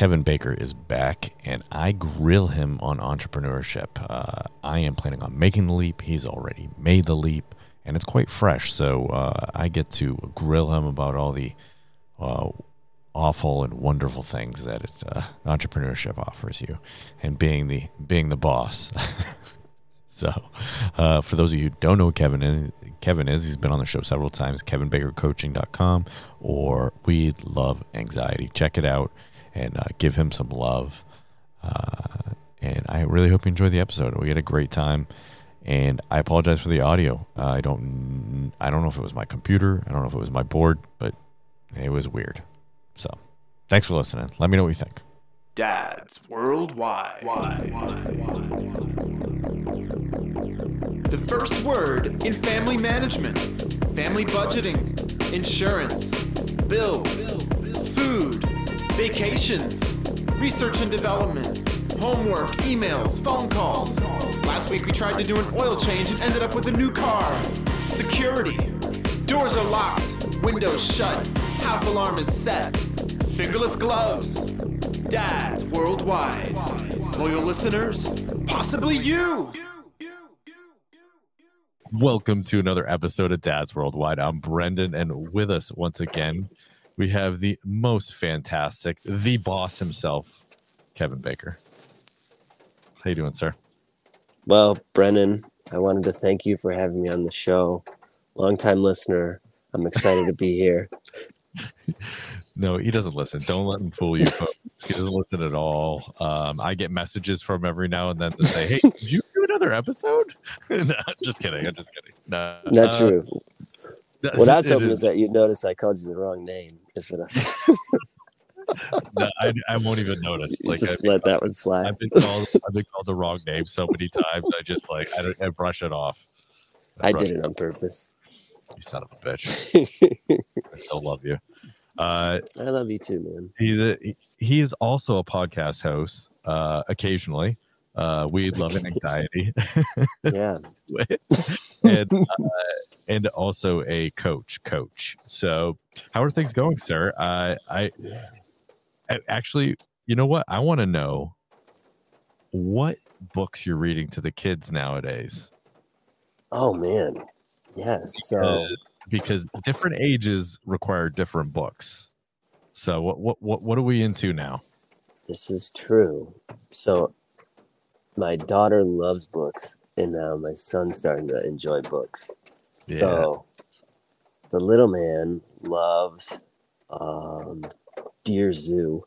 Kevin Baker is back, and I grill him on entrepreneurship. Uh, I am planning on making the leap. He's already made the leap, and it's quite fresh. So uh, I get to grill him about all the uh, awful and wonderful things that it, uh, entrepreneurship offers you, and being the being the boss. so, uh, for those of you who don't know Kevin Kevin is, he's been on the show several times. KevinBakerCoaching.com or We Love Anxiety. Check it out and uh, give him some love. Uh, and I really hope you enjoy the episode. We had a great time, and I apologize for the audio. Uh, I don't, I don't know if it was my computer, I don't know if it was my board, but it was weird. So, thanks for listening. Let me know what you think. Dads Worldwide. The first word in family management, family budgeting, insurance, bills, food, vacations, research and development, homework, emails, phone calls. Last week we tried to do an oil change and ended up with a new car. Security. Doors are locked, windows shut, house alarm is set. Fingerless gloves. Dads worldwide. Loyal listeners, possibly you. Welcome to another episode of Dad's Worldwide. I'm Brendan, and with us once again, we have the most fantastic, the boss himself, Kevin Baker. How you doing, sir? Well, Brennan, I wanted to thank you for having me on the show. Longtime listener. I'm excited to be here. No, he doesn't listen. Don't let him fool you. folks. he doesn't listen at all. Um, I get messages from every now and then to say, "Hey, did you do another episode?" no, just kidding. I'm just kidding. No, Not uh, true. What I was hoping is- is that you'd notice I called you the wrong name. What I no, I, I won't even notice. Like just I've, let that one slide. I've been called, I've been called the wrong name so many times. I just like I, don't, I brush it off. I brush did it on purpose. You son of a bitch. I still love you. Uh, I love you too, man. he's a, he- is also a podcast host. Uh, occasionally, uh, we love and anxiety, Yeah. and uh, and also a coach. Coach. So, how are things going, sir? Uh, I, I actually, you know what? I want to know what books you're reading to the kids nowadays. Oh man. Yes. So Uh, because different ages require different books. So what what what what are we into now? this is true. So my daughter loves books, and now my son's starting to enjoy books. So the little man loves um, Dear Zoo,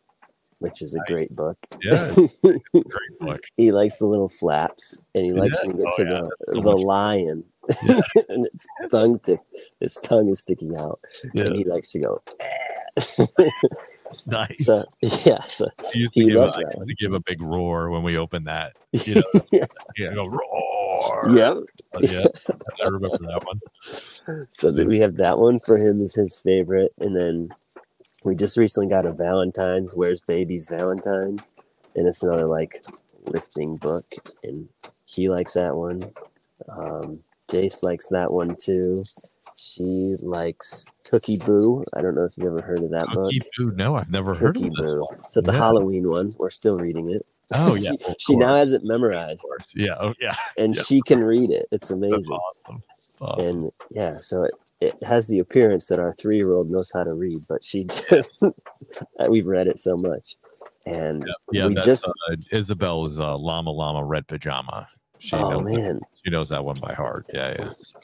which is a Nice. great book. Yeah, great book. he likes the little flaps, and he Yeah. likes to get Oh, to yeah, the, so the much. lion, and its tongue stick, his tongue is sticking out, Yeah, and he likes to go. nice. so yeah, so I used to, he give, a, loves I that used to give a big roar when we opened that. You know, yeah, yeah, go roar. yeah. Oh, yeah. I remember that one. So that we have that one for him is his favorite, and then we just recently got a Valentine's. Where's Baby's Valentine's? And it's another like lifting book, and he likes that one. Um, Jace likes that one too. She likes Cookie Boo. I don't know if you've ever heard of that book. Cookie Boo? No, I've never heard Cookie of this Boo. one. So it's a Halloween one. We're still reading it. Oh yeah, she, she now has it memorized. Yeah, oh yeah. and Yeah. she can read it. It's That's amazing. awesome. Awesome. and yeah so it, it has the appearance that our three-year-old knows how to read but she just we've read it so much. And yeah, we that's just uh, Isabel's uh, llama llama red pajama. She oh knows man. she knows that one by heart. Yeah, yeah. So,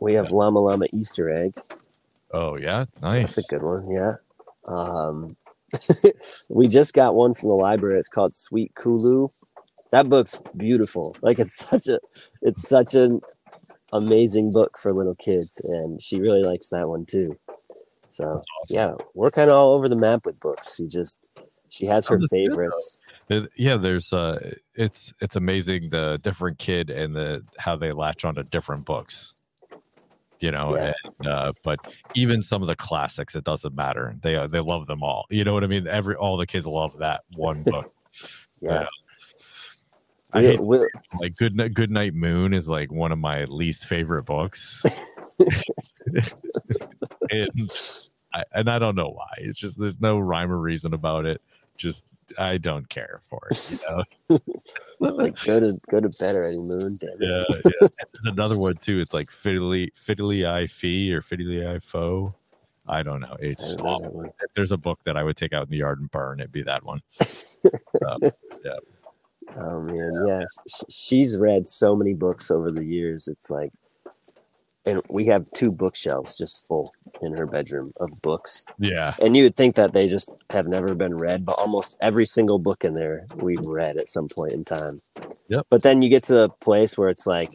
we have llama llama easter egg. Oh yeah, nice. that's a good one yeah. Um we just got one from the library. It's called sweet kulu. That book's beautiful. Like it's such a it's such an amazing book for little kids and she really likes that one too. So yeah we're kind of all over the map with books. She just she has her favorites. Yeah there's uh it's it's amazing the different kid and the how they latch onto different books you know Yeah. and, uh but even some of the classics it doesn't matter. They uh, they love them all. You know what i mean? Every all the kids love that one book. Yeah i hate like good night good night moon is like one of my least favorite books and I, and I don't know why. It's just there's no rhyme or reason about it. just I don't care for it. You know? like go to go to bed already, Moon. Yeah, yeah. There's another one too. It's like fiddly fiddly I fee or fiddly I foe. I don't know. It's don't know awful. that if there's a book that I would take out in the yard and burn, it'd be that one. Um, yeah. Oh man, yeah. sh- She's read so many books over the years. It's like, and we have two bookshelves just full in her bedroom of books. Yeah. And you would think that they just have never been read, but almost every single book in there we've read at some point in time. Yep. But then you get to the place where it's like,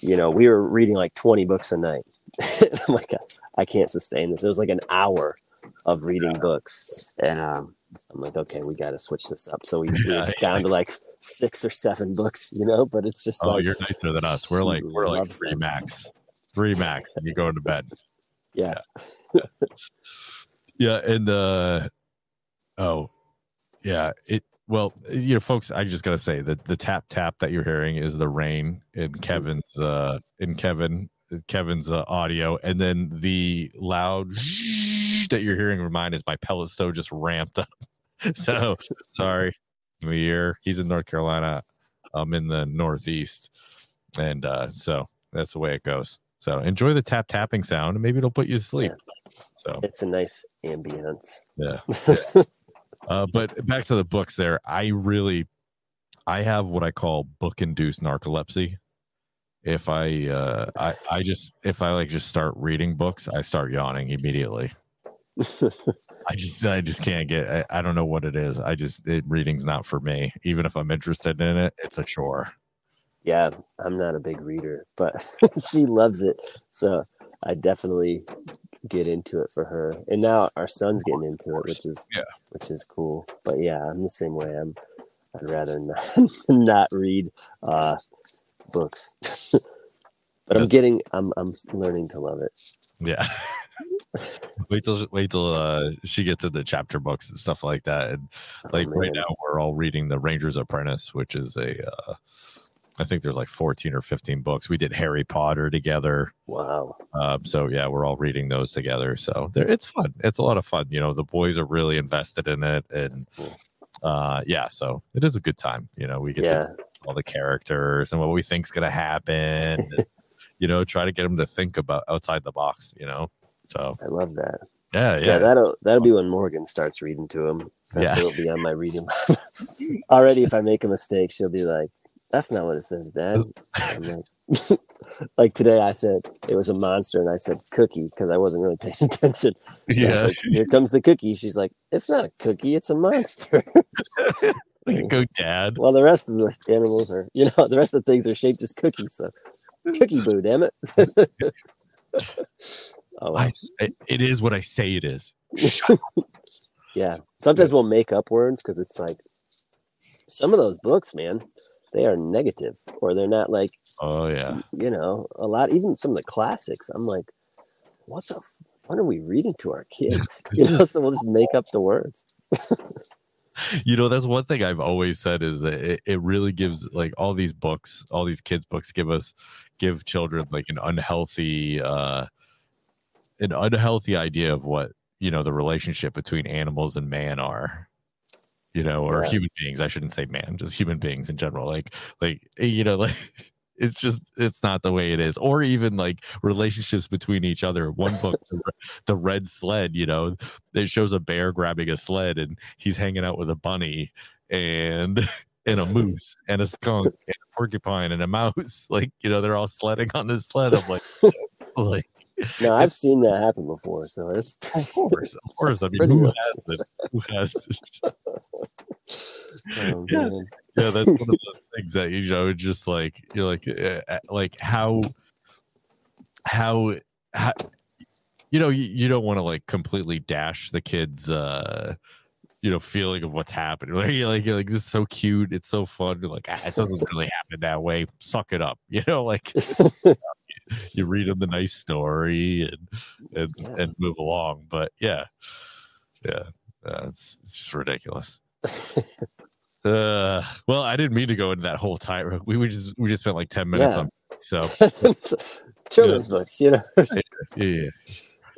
you know, we were reading like 20 books a night. I'm like, I can't sustain this. It was like an hour of reading books. And um, I'm like, okay, we got to switch this up. So we, Yeah, down to like six or seven books, you know, but it's just Oh, like, you're nicer than us. We're like we're like three them. max. Three max and you go into bed. yeah. Yeah, and uh oh yeah, it well, you know, folks, I just gotta say that the tap tap that you're hearing is the rain in Kevin's uh in Kevin Kevin's uh, audio, and then the loud that you're hearing of mine is my pellet stove just ramped up. so sorry, me here. He's in North Carolina. I'm in the Northeast, and uh so that's the way it goes. So enjoy the tap tapping sound, and maybe it'll put you to sleep. So It's a nice ambience. yeah. uh, but back to the books there. I really, I have what I call book induced narcolepsy. If I, uh, I, I just, if I like just start reading books, I start yawning immediately. I just, I just can't get, I, I don't know what it is. I just, it, reading's not for me. Even if I'm interested in it, it's a chore. yeah, I'm not a big reader, but she loves it. So I definitely get into it for her. And now our son's getting into it, which is Yeah. which is cool. But yeah, I'm the same way. I'm I'd rather not, not read uh books. but I'm getting I'm I'm learning to love it. Yeah. wait till wait till uh, she gets into chapter books and stuff like that. And like oh, right now, we're all reading The Ranger's Apprentice, which is a, uh, I think there's like 14 or 15 books. We did Harry Potter together. Wow. Um, so yeah, we're all reading those together. So it's fun. It's a lot of fun. You know, the boys are really invested in it, and cool. uh, yeah, so it is a good time. You know, we get Yeah. to all the characters and what we think's gonna happen. and, you know, try to get them to think about outside the box. You know, so I love that. yeah, Yeah, yeah, that'll that'll be when Morgan starts reading to him. That's Yeah. it'll be on my reading. Already, if I make a mistake, she'll be like, "That's not what it says, Dad." I'm like, like today, I said it was a monster, and I said cookie because I wasn't really paying attention. And I was yeah. like, Here comes the cookie. She's like, "It's not a cookie; it's a monster." Go, Dad. well, the rest of the animals are, you know, the rest of the things are shaped as cookies. So, cookie boo, damn it. Oh, I, it is what I say it is. Yeah. Sometimes we'll make up words because it's like some of those books, man, they are negative or they're not like, Oh yeah. you know, a lot, even some of the classics. I'm like, what the, f- what are we reading to our kids? You know, so we'll just make up the words. you know that's one thing i've always said is that it, it really gives like all these books all these kids books give us give children like an unhealthy uh an unhealthy idea of what you know the relationship between animals and man are you know or human beings. I shouldn't say man just human beings in general. Like like eh, you know like it's just it's not the way it is. Or even like relationships between each other. One book the, the red sled you know it shows a bear grabbing a sled and he's hanging out with a bunny and and a moose and a skunk and a porcupine and a mouse. Like you know they're all sledding on this sled. I'm like like No, I've seen that happen before. So it's, of course of course. I mean who has it who has it oh, Yeah. yeah that's one of the things that you know just like you're like uh, like how how, how you know you, you don't want to like completely dash the kids uh you know feeling of what's happening. Like you're like, you're like this is so cute. It's so fun. You're like ah, it doesn't really happen that way. Suck it up. You know like you read them the nice story and and, Yeah. and move along but yeah yeah uh, it's, it's just ridiculous uh, well, I didn't mean to go into that whole time. We, we just we just spent like ten minutes Yeah. on so Children's books, you know. yeah,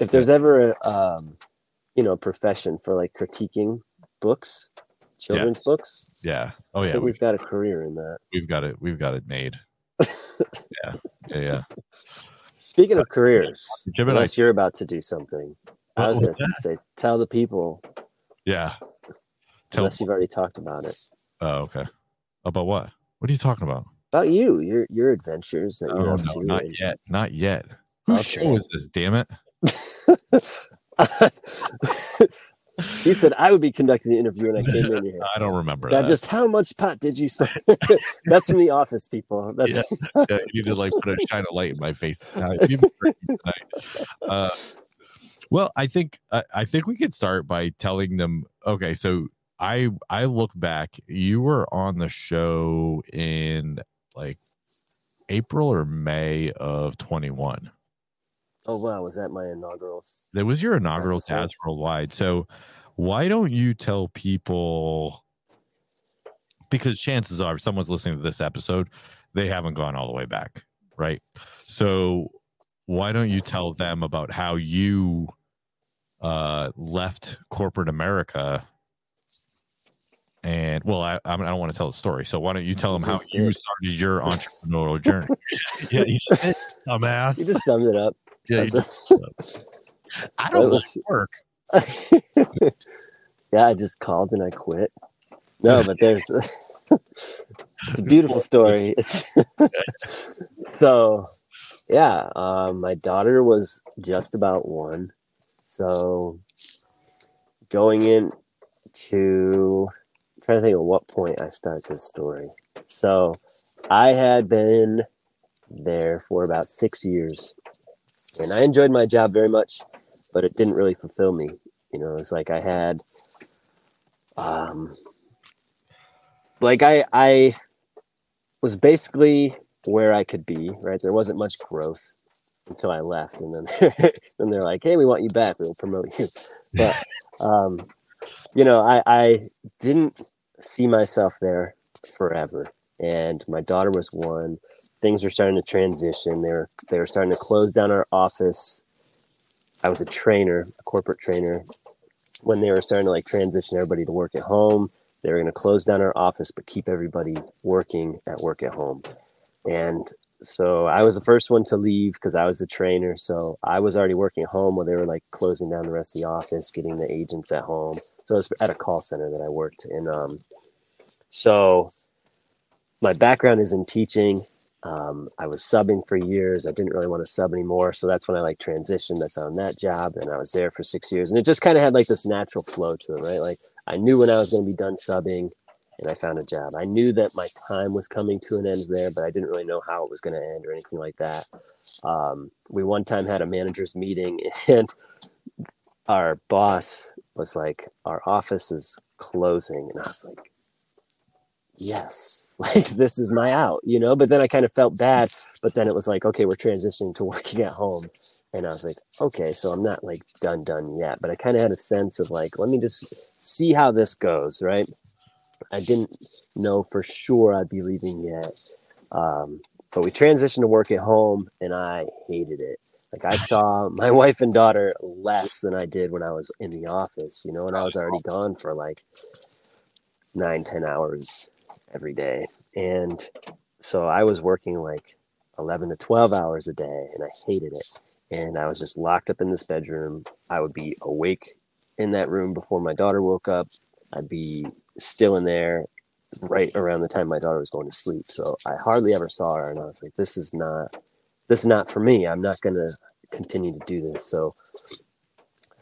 if there's ever a um, you know profession for like critiquing books, children's Yes. books. Yeah. Oh yeah. We've we've got a career in that. we've got it. We've got it made. yeah. Yeah. Yeah. Speaking of careers, Jim and I- unless you're about to do something, I was was going to say, tell the people, Yeah. Tell. unless you've already talked about it, Oh, okay. About what? What are you talking about? about you, your your adventures that Oh, you're up no, to. not and- yet. Not yet. Whose Okay. show is this? Damn it! he said I would be conducting the interview and I came in here. I don't remember Now, that. just how much pot did you smoke? That's from the office, people. That's Yeah, you need to like put a shine of light in my face. Uh, you've been drinking tonight. Uh, well, I think I I think we could start by telling them. Okay, so I I look back. You were on the show in like April or May of twenty one. Oh wow, was that my inaugural? s- That was your inaugural Episode. Dads Worldwide. So why don't you tell people? Because chances are, if someone's listening to this episode, they haven't gone all the way back, right? So why don't you tell them about how you uh, left corporate America? And well, I, I don't want to tell the story. So why don't you tell them how just you started your entrepreneurial journey? yeah, you just dumbass. You just summed it up. Yeah, I don't like was- work. yeah, I just called and I quit. No, but there's it's a beautiful story. So yeah, um, my daughter was just about one. So going in to trying to think of what point I start this story. So I had been there for about six years and I enjoyed my job very much, but it didn't really fulfill me. You know, it's like I had um like I I was basically where I could be, right? There wasn't much growth until I left and then then they're like, "Hey, we want you back. We'll promote you." But um you know, I I didn't see myself there forever. And my daughter was one. Things were starting to transition. They were they were starting to close down our office. I was a trainer, a corporate trainer, when they were starting to like transition everybody to work at home. They were going to close down our office, but keep everybody working at work at home. And so I was the first one to leave because I was the trainer. So I was already working at home while they were like closing down the rest of the office, getting the agents at home. So it was at a call center that I worked in. Um, so my background is in teaching. Um, I was subbing for years. I didn't really want to sub anymore, so that's when I like transitioned. I found that job, and I was there for six years. And it just kind of had like this natural flow to it, right? Like I knew when I was going to be done subbing, and I found a job. I knew that my time was coming to an end there, but I didn't really know how it was going to end or anything like that. Um, we one time had a managers meeting, and our boss was like, "Our office is closing," and I was like, yes. Like this is my out you know? But then i kind of felt bad but then it was like okay we're transitioning to working at home. And i was like okay so i'm not like done done yet. But i kind of had a sense of like let me just see how this goes right? I didn't know for sure i'd be leaving yet um, but we transitioned to work at home and i hated it. Like i saw my wife and daughter less than i did when i was in the office you know? And i was already gone for like nine ten hours every day. And so I was working like 11 to 12 hours a day and I hated it. And I was just locked up in this bedroom. I would be awake in that room before my daughter woke up. I'd be still in there right around the time my daughter was going to sleep. So I hardly ever saw her and I was like this is not this is not for me. I'm not going to continue to do this. So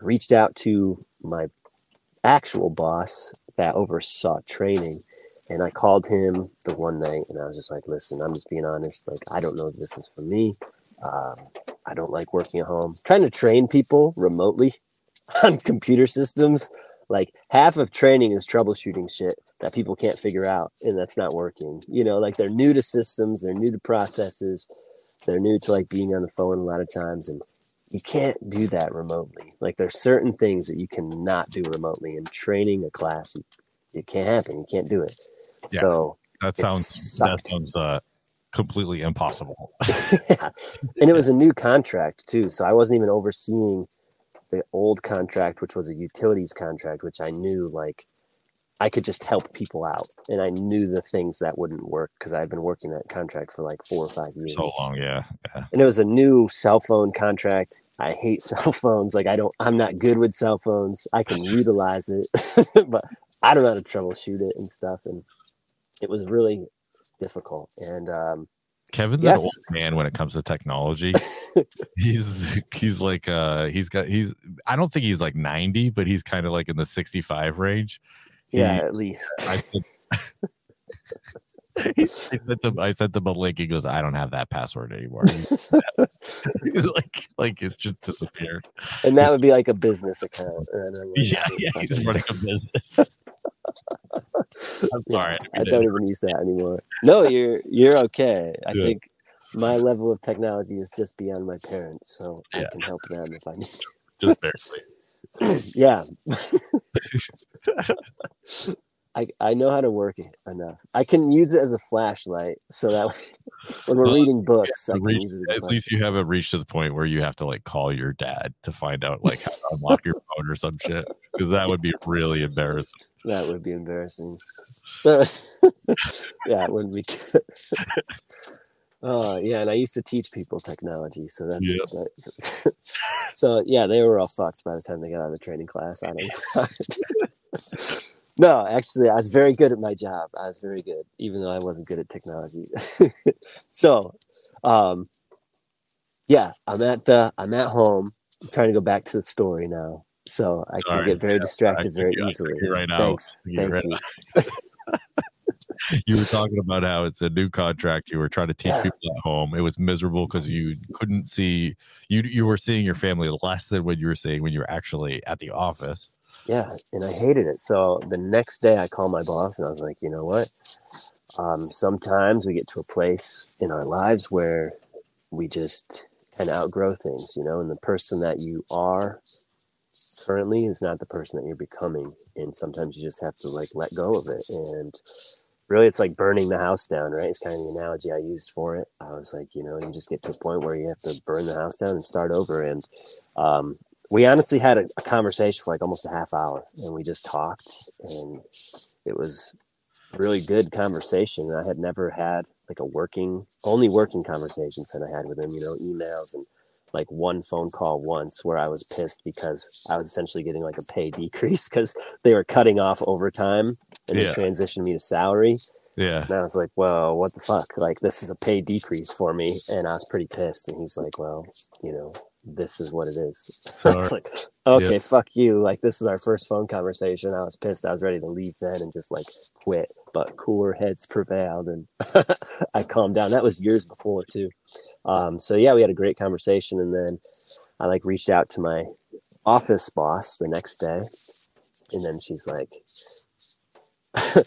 I reached out to my actual boss that oversaw training and I called him the one night and I was just like, listen, I'm just being honest. Like, I don't know if this is for me. Um, I don't like working at home. Trying to train people remotely on computer systems. Like, half of training is troubleshooting shit that people can't figure out and that's not working. You know, like they're new to systems, they're new to processes, they're new to like being on the phone a lot of times. And you can't do that remotely. Like, there's certain things that you cannot do remotely. And training a class, it can't happen. You can't do it. Yeah. So, That sounds that sounds uh, completely impossible. yeah. And it was a new contract too. So I wasn't even overseeing the old contract, which was a utilities contract, which I knew like I could just help people out, and I knew the things that wouldn't work because I'd been working that contract for like four or five years. So long, yeah, yeah. and it was a new cell phone contract. I hate cell phones. Like I don't, I'm not good with cell phones. I can utilize it, but I don't know how to troubleshoot it and stuff. And it was really difficult. And um, Kevin's Yes. an old man when it comes to technology. he's he's like uh he's got he's I don't think he's like 90, but he's kind of like in the 65 range. He- yeah, at least I sent, I sent him I sent him a link. He goes, I don't have that password anymore. like like it's just disappeared. and that would be like a business account. Yeah, yeah, he's running a business. I'm sorry. I don't even use that anymore. No, you're you're okay. I Good. think my level of technology is just beyond my parents, so I can help them if I need. Just barely. yeah. I, I know how to work it enough. I can use it as a flashlight so that when we're Well, reading books, I can Reach- use it at least you haven't reached to the point where you have to like call your dad to find out like how to unlock your phone or some shit because that would be really embarrassing. That would be embarrassing. yeah, it wouldn't be. Oh yeah, and I used to teach people technology, so that's Yep. that, so yeah, they were all fucked by the time they got out of the training class. I don't know. no, actually, I was very good at my job. I was very good, even though I wasn't good at technology. so, um, yeah, I'm at the I'm at home. I'm trying to go back to the story now, so I can Sorry, get very yeah, distracted very you- easily. right out. Thanks, you thank right you. You were talking about how it's a new contract. You were trying to teach Yeah. people at home. It was miserable because you couldn't see you. You were seeing your family less than what you were seeing when you were actually at the office. Yeah, and I hated it. So the next day, I called my boss and I was like, you know what? Um, sometimes we get to a place in our lives where we just of outgrow things, you know, and the person that you are currently is not the person that you're becoming. And sometimes you just have to like let go of it. And really, it's like burning the house down, right? It's kind of the analogy I used for it. I was like, you know, you just get to a point where you have to burn the house down and start over. And um, we honestly had a, a conversation for like almost a half hour and we just talked and it was really good conversation i had never had like a working only working conversations that i had with him you know emails and like one phone call once where i was pissed because i was essentially getting like a pay decrease because they were cutting off overtime and Yeah. they transitioned me to salary Yeah, and I was like, well, what the fuck? Like, this is a pay decrease for me. And I was pretty pissed. And he's like, well, you know, this is what it is. I was like, okay, Yeah. fuck you. Like, this is our first phone conversation. I was pissed. I was ready to leave then and just like quit. But cooler heads prevailed and I calmed down. That was years before, too. Um, so, yeah, we had a great conversation. And then I like reached out to my office boss the next day. And then she's like,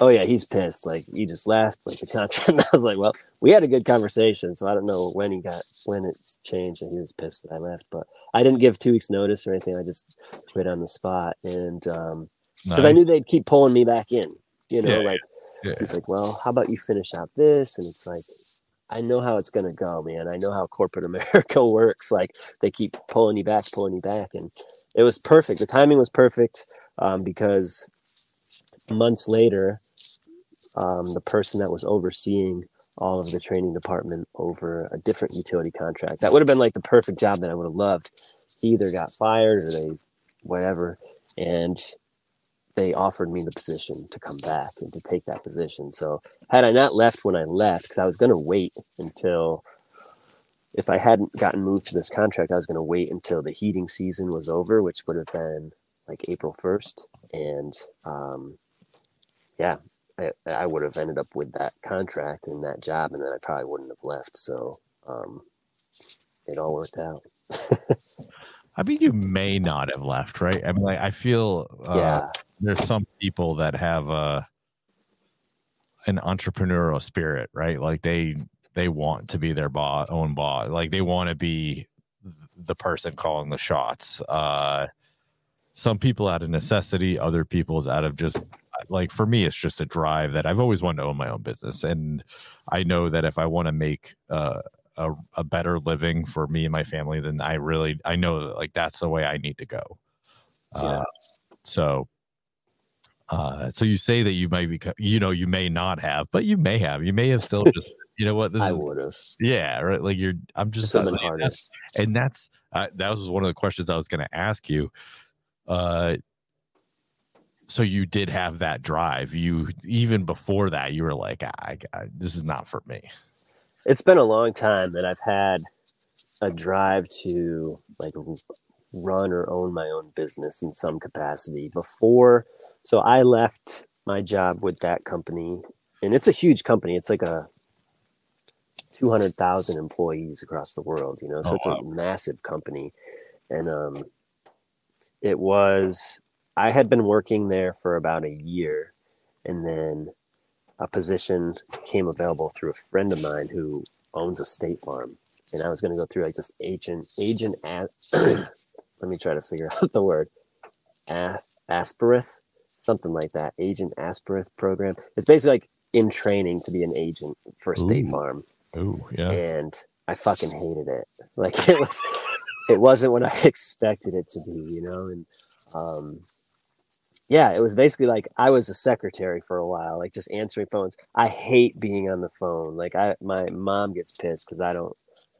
oh yeah, he's pissed. Like he just left, like the contract. And I was like, well, we had a good conversation, so I don't know when he got when it's changed, and he was pissed that I left. But I didn't give two weeks notice or anything. I just quit on the spot, and um, because I knew they'd keep pulling me back in. You know, Yeah, like Yeah. he's like, well, how about you finish out this? And it's like. I know how it's gonna go, man. I know how corporate America works. Like they keep pulling you back, pulling you back, and it was perfect. The timing was perfect um, because months later, um, the person that was overseeing all of the training department over a different utility contract that would have been like the perfect job that I would have loved. He either got fired or they, whatever, and they offered me the position to come back and to take that position. So had I not left when I left, because I was going to wait until. If I hadn't gotten moved to this contract, I was going to wait until the heating season was over, which would have been like April 1st. And um, yeah, I, I would have ended up with that contract and that job, and then I probably wouldn't have left. So um, it all worked out. I mean, you may not have left, right? I mean, like, I feel uh, yeah, there's some people that have a an entrepreneurial spirit, right? Like they they want to be their boss, own boss. Like they want to be the person calling the shots. Uh, some people out of necessity, other people's out of just like for me, it's just a drive that I've always wanted to own my own business, and I know that if I want to make uh, a a better living for me and my family, then I really I know that like that's the way I need to go. Yeah. Uh, so Uh, so you say that you might be, you know, you may not have, but you may have. You may have still just, you know what? This I would have. yeah, right. Like you're, I'm just, Just would have been saying harder. that's- and that's uh, that was one of the questions I was going to ask you. Uh, so you did have that drive. You even before that, you were like, I, I, "This is not for me." It's been a long time that I've had a drive to like run or own my own business in some capacity before. So I left my job with that company, and it's a huge company. It's like a 200,000 employees across the world, you know, so Oh, it's a massive company. And um, it was, I had been working there for about a year, and then a position came available through a friend of mine who owns a state farm. And I was going to go through like this agent, agent, as, let me try to figure out the word, a, Asperith, something like that, agent Asperith program. It's basically like in training to be an agent for State Ooh. Farm Oh, yeah. and I fucking hated it. Like it was, it wasn't what I expected it to be, you know. And um, yeah, it was basically like I was a secretary for a while, like just answering phones. I hate being on the phone. Like I, my mom gets pissed because I don't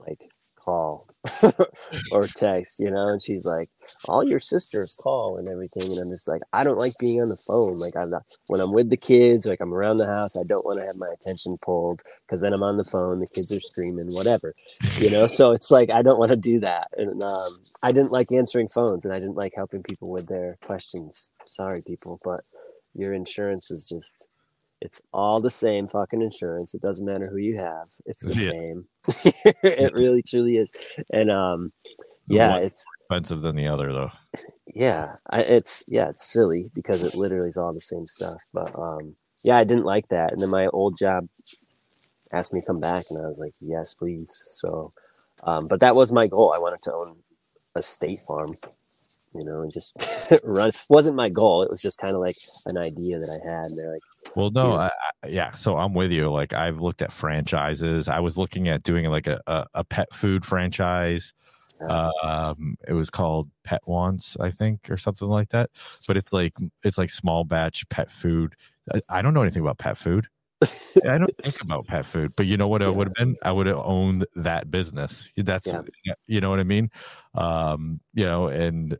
like call or text, you know. And she's like, "All your sisters call and everything," and I'm just like, I don't like being on the phone. Like I'm not when I'm with the kids, like I'm around the house. I don't want to have my attention pulled because then I'm on the phone, the kids are screaming, whatever, you know. So it's like I don't want to do that, and um, I didn't like answering phones, and I didn't like helping people with their questions. Sorry, people, but your insurance is just. It's all the same fucking insurance. It doesn't matter who you have. It's the Yeah. same. it really truly is. And um yeah, it's expensive than the other, though. yeah I, it's yeah it's silly because it literally is all the same stuff but um yeah i didn't like that and then my old job asked me to come back and i was like yes please so um but that was my goal i wanted to own a state farm you know and just run wasn't my goal it was just kind of like an idea that i had and they're like Well, no, I, I, yeah. So I'm with you. Like I've looked at franchises. I was looking at doing like a, a, a pet food franchise. uh, Um, it was called Pet Wants, I think, or something like that. But it's like it's like small batch pet food. I, I don't know anything about pet food. I don't think about pet food, but you know what? I would have been. I would have owned that business. That's Yeah. you know what I mean. Um, you know, and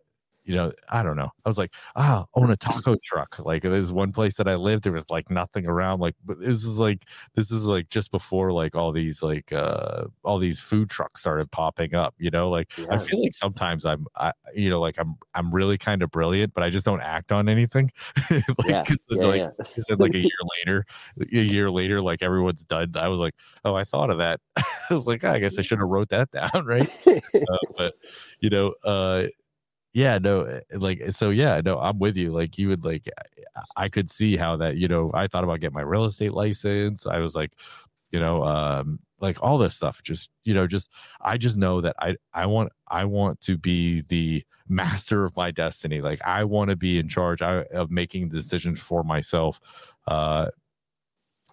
you know, I don't know. I was like, ah, own a taco truck. Like there's one place that I lived, there was like nothing around. Like, but this is like this is like just before like all these like uh all these food trucks started popping up. You know, like I feel like sometimes I'm, I, you know, like I'm I'm really kind of brilliant, but I just don't act on anything. like, yeah, yeah, like yeah. like a year later, a year later, like everyone's done. I was like, oh, I thought of that. I was like, "Ah, I guess I should have wrote that down, right? Uh, but you know, uh, yeah, no, eh, like so, yeah, no, I'm with you. Like you would like, I- I could see how that. You know, I thought about getting my real estate license. I was like, you know, um, like all this stuff. Just you know, just I just know that I I want I want to be the master of my destiny. Like I want to be in charge I, of making decisions for myself. Uh,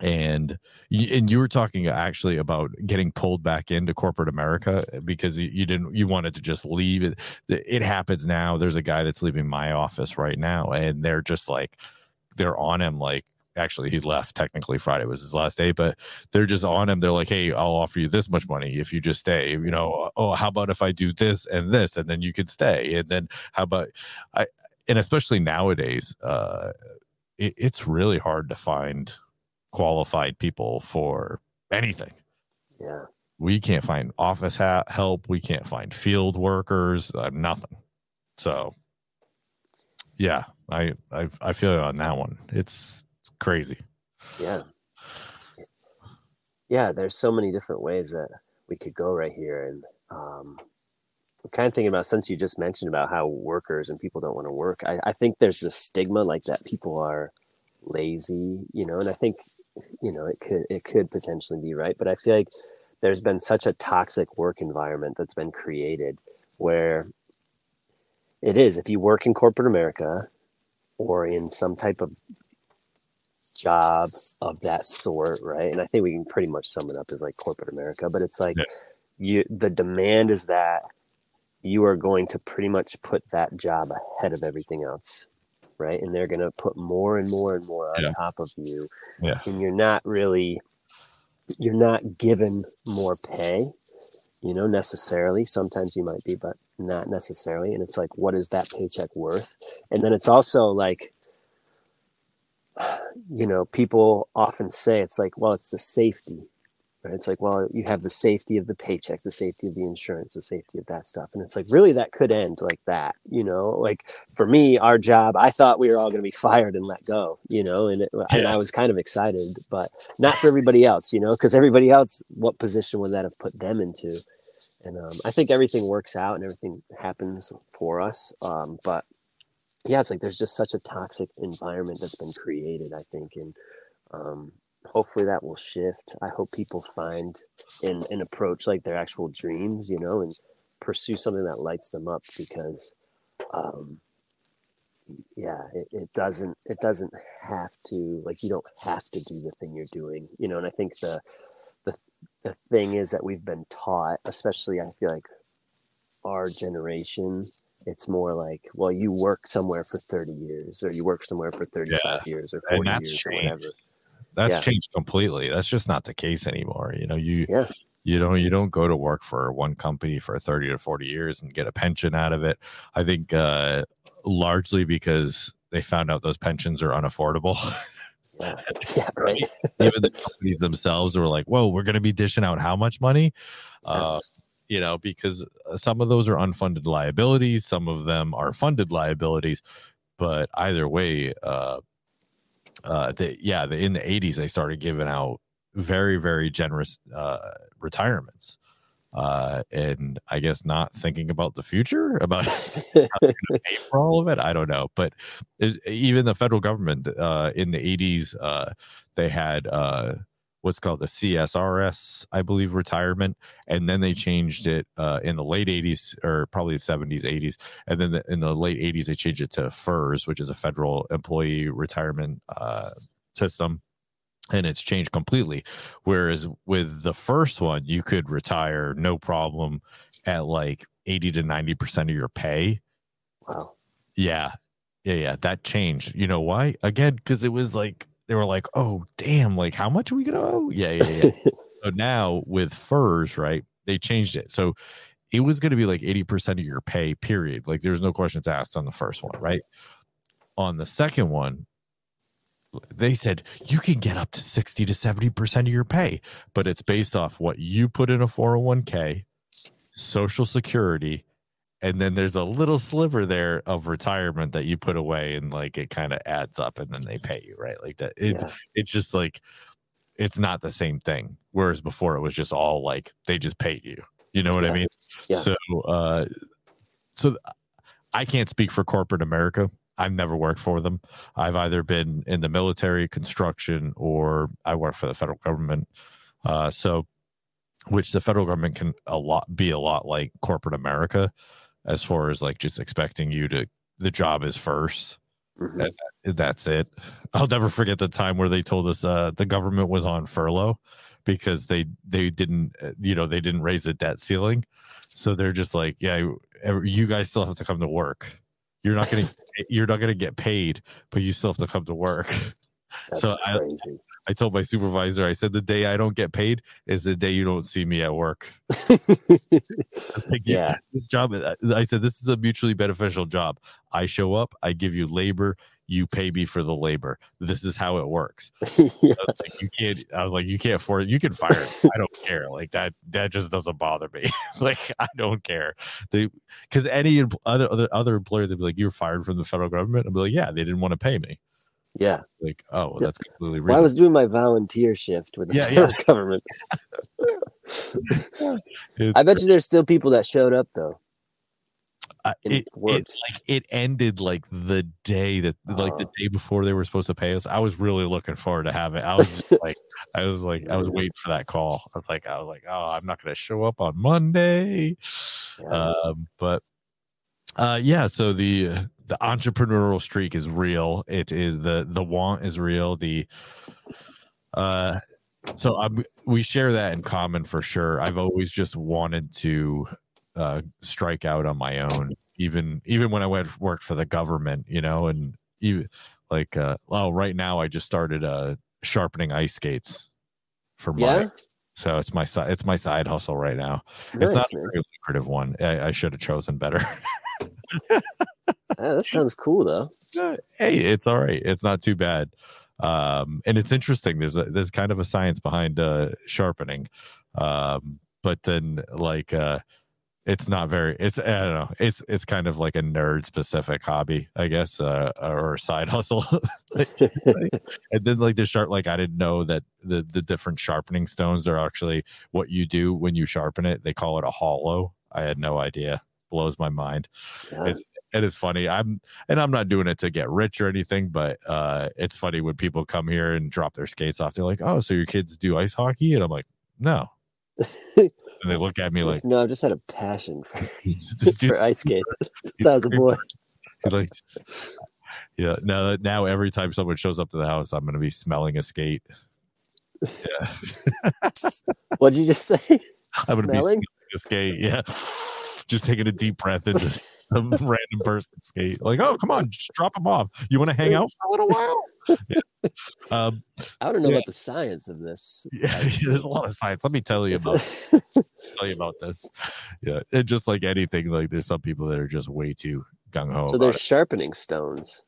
and and you were talking uh, actually about getting pulled back into corporate America uh, because you, didn't you wanted to just leave it. It happens now. There's a guy that's leaving my office right now, and they're just like they're on him like actually he left technically friday was his last day but they're just on him they're like hey i'll offer you this much money if you just stay you know uh, oh how about if i do this and this and then you could stay and then how about i and especially nowadays uh it, it's really hard to find qualified people for anything. Yeah. We can't find office ha- help. We can't find field workers uh, nothing. So yeah I, I i feel you on that one. It's, it's crazy. Yeah. Yeah there's so many different ways that we could go right here. And um I'm kind of thinking about since you just mentioned about how workers and people don't want to work I, I think there's this stigma like that people are lazy you know? And i think you know it could it could potentially be right? But i feel like there's been such a toxic work environment that's been created where it is if you work in corporate america or in some type of job of that sort right? And i think we can pretty much sum it up as like corporate america but it's like Yeah. you the demand is that you are going to pretty much put that job ahead of everything else right? And they're gonna put more and more and more on Yeah. top of you. Yeah. And you're not really you're not given more pay, you know, necessarily. Sometimes you might be, but not necessarily. And it's like, what is that paycheck worth? And then it's also like, you know, people often say it's like, well, it's the safety. Right? It's like, well, you have the safety of the paycheck, the safety of the insurance, the safety of that stuff. And it's like, really, that could end like that, you know? Like for me, our job, I thought we were all going to be fired and let go, you know? And, it, and I was kind of excited, but not for everybody else, you know? Because everybody else, what position would that have put them into? And um, I think everything works out and everything happens for us. Um, but yeah, it's like there's just such a toxic environment that's been created, I think. And um, hopefully that will shift. I hope people find an, an approach like their actual dreams, you know, and pursue something that lights them up because, um, yeah, it, it doesn't, it doesn't have to, like, you don't have to do the thing you're doing, you know, and I think the, the, the thing is that we've been taught, especially I feel like our generation, it's more like, well, you work somewhere for 30 years or you work somewhere for 35 years or 40 And that's years or whatever. That's Yeah. changed completely. That's just not the case anymore. You know, you Yeah. you know you don't go to work for one company for 30 to 40 years and get a pension out of it i think uh largely because they found out those pensions are unaffordable Yeah, yeah right. even the companies themselves were like whoa we're going to be dishing out how much money uh you know because some of those are unfunded liabilities some of them are funded liabilities but either way uh uh the, yeah the, in the 80s they started giving out very very generous uh retirements. Uh and i guess not thinking about the future about pay for all of it i don't know. But even the federal government uh in the 80s uh they had uh what's called the csrs i believe retirement and then they changed it uh in the late 80s or probably the 70s 80s and then the, in the late 80s they changed it to fers which is a federal employee retirement uh system and it's changed completely whereas with the first one you could retire no problem at like 80 to 90 percent of your pay. Wow. yeah. Yeah yeah that changed. You know why? Again because it was like they were like oh damn like how much are we gonna owe? Yeah yeah yeah. So now with FERS right they changed it. So it was going to be like 80% of your pay period. Like there's no questions asked on the first one right? On the second one they said you can get up to 60 to 70% of your pay but it's based off what you put in a 401k social security and then there's a little sliver there of retirement that you put away and like it kind of adds up and then they pay you right like that it, Yeah. it's just like it's not the same thing whereas before it was just all like they just paid you you know what i mean Yeah. so uh so i can't speak for corporate america i've never worked for them i've either been in the military construction or i work for the federal government uh so which the federal government can a lot be a lot like corporate america as far as like just expecting you to the job is first. Mhm. that's it. I'll never forget the time where they told us uh the government was on furlough because they they didn't you know they didn't raise the debt ceiling. So they're just like yeah you guys still have to come to work. You're not gonna you're not gonna get paid but you still have to come to work. That's So crazy. i told my supervisor i said the day i don't get paid is the day you don't see me at work Like, Yeah. this job i said this is a mutually beneficial job i show up i give you labor you pay me for the labor this is how it works yeah. I was like, you can't i was like you can't afford it. you can fire me. i don't care like that that just doesn't bother me like i don't care they because any other other other employer they'd be like you're fired from the federal government i'd be like yeah they didn't want to pay me Yeah. like oh well, that's completely Well, I was doing my volunteer shift with the Yeah, federal government. I bet you there's still people that showed up though. uh, it, it worked. like it ended like the day that like the Oh. day before they were supposed to pay us. I was really looking forward to have it. I was like I was like I was waiting for that call. I was like I was like oh I'm not gonna show up on Monday, Yeah. um, but uh, yeah. So the the entrepreneurial streak is real. It is the the want is real. The uh so I'm, we share that in common for sure. I've always just wanted to uh, strike out on my own, even even when I went worked for the government, you know, and you like uh oh right now I just started uh sharpening ice skates for my Yeah, so it's my side it's my side hustle right now. nice, it's not a man. very lucrative one. I, I should have chosen better. That sounds cool though. hey, it's all right. It's not too bad. Um, and it's interesting. There's a, there's kind of a science behind uh, sharpening, um, but then like uh, it's not very. It's I don't know. It's it's kind of like a nerd specific hobby, I guess, uh, or side hustle. and then like the sharp, like I didn't know that the the different sharpening stones are actually what you do when you sharpen it. They call it a hollow. I had no idea. Blows my mind Yeah. It's- it is funny. I'm and I'm not doing it to get rich or anything, but uh it's funny when people come here and drop their skates off. They're like, "Oh, so your kids do ice hockey?" And I'm like, "No." And they look at me like, no, I've just had a passion for, "Dude, for ice skates since I was a boy. like yeah now now every time someone shows up to the house i'm gonna be smelling a skate What'd you just say? I'm gonna Smelling? be a skate yeah just taking a deep breath into some random person skate. Like oh come on just drop them off. You want to hang out? For a little while? Yeah. um I want to know Yeah. about the science of this. yeah there's a lot of science. Let me tell you about tell you about this. Yeah and just like anything like there's some people that are just way too gung-ho so about they're sharpening stones.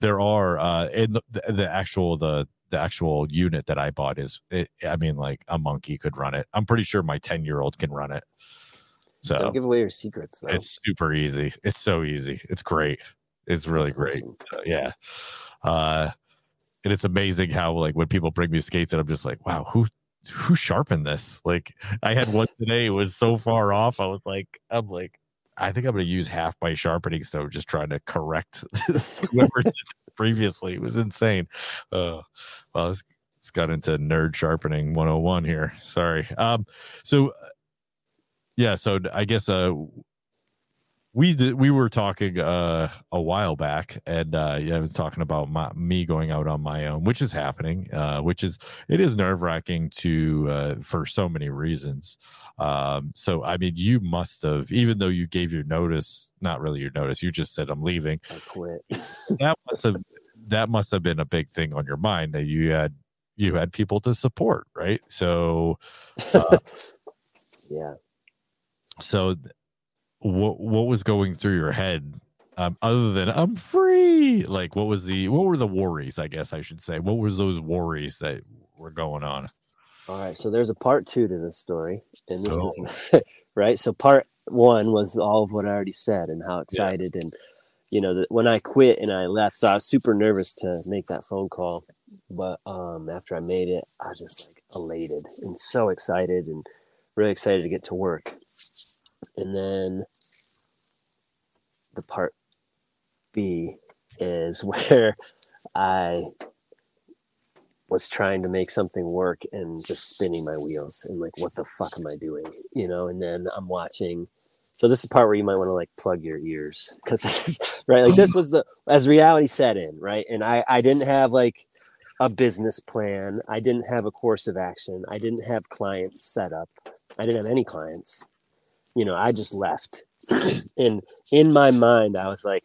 there are uh in the, the actual the the actual unit that i bought is it, i mean like a monkey could run it. I'm pretty sure my 10 year old can run it so Don't give away your secrets though. it's super easy. It's so easy. It's great. It's really That's great. awesome. Uh, yeah. Uh and it's amazing how like when people bring me skates and i'm just like wow who who sharpened this? Like i had one today. It was so far off. I was like i'm like i think i'm gonna use half my sharpening stone just trying to correct whoever did previously. It was insane. Uh well it's, it's got into nerd sharpening 101 here. Sorry. Um so yeah so i guess uh we did, we were talking uh a while back and uh yeah i was talking about my, me going out on my own which is happening uh which is it is nerve-wracking to uh for so many reasons um so i mean you must have even though you gave your notice not really your notice you just said i'm leaving I quit. that must have that must have been a big thing on your mind that you had you had people to support right so Uh, yeah. So what what was going through your head um, other than i'm free like what was the what were the worries i guess i should say what was those worries that were going on All right. So there's a part two to this story, and this Oh. is right. So part one was all of what I already said and how excited and you know that when I quit and I left. So I was super nervous to make that phone call, but um, after I made it, I was just like elated and so excited and really excited to get to work. And then the part B is where I was trying to make something work and just spinning my wheels and like what the fuck am I doing? You know, and then I'm watching so this is the part where you might want to like plug your ears because right like this was the as reality set in right and I I didn't have like a business plan I didn't have a course of action I didn't have clients set up I didn't have any clients. You know I just left. And in my mind I was like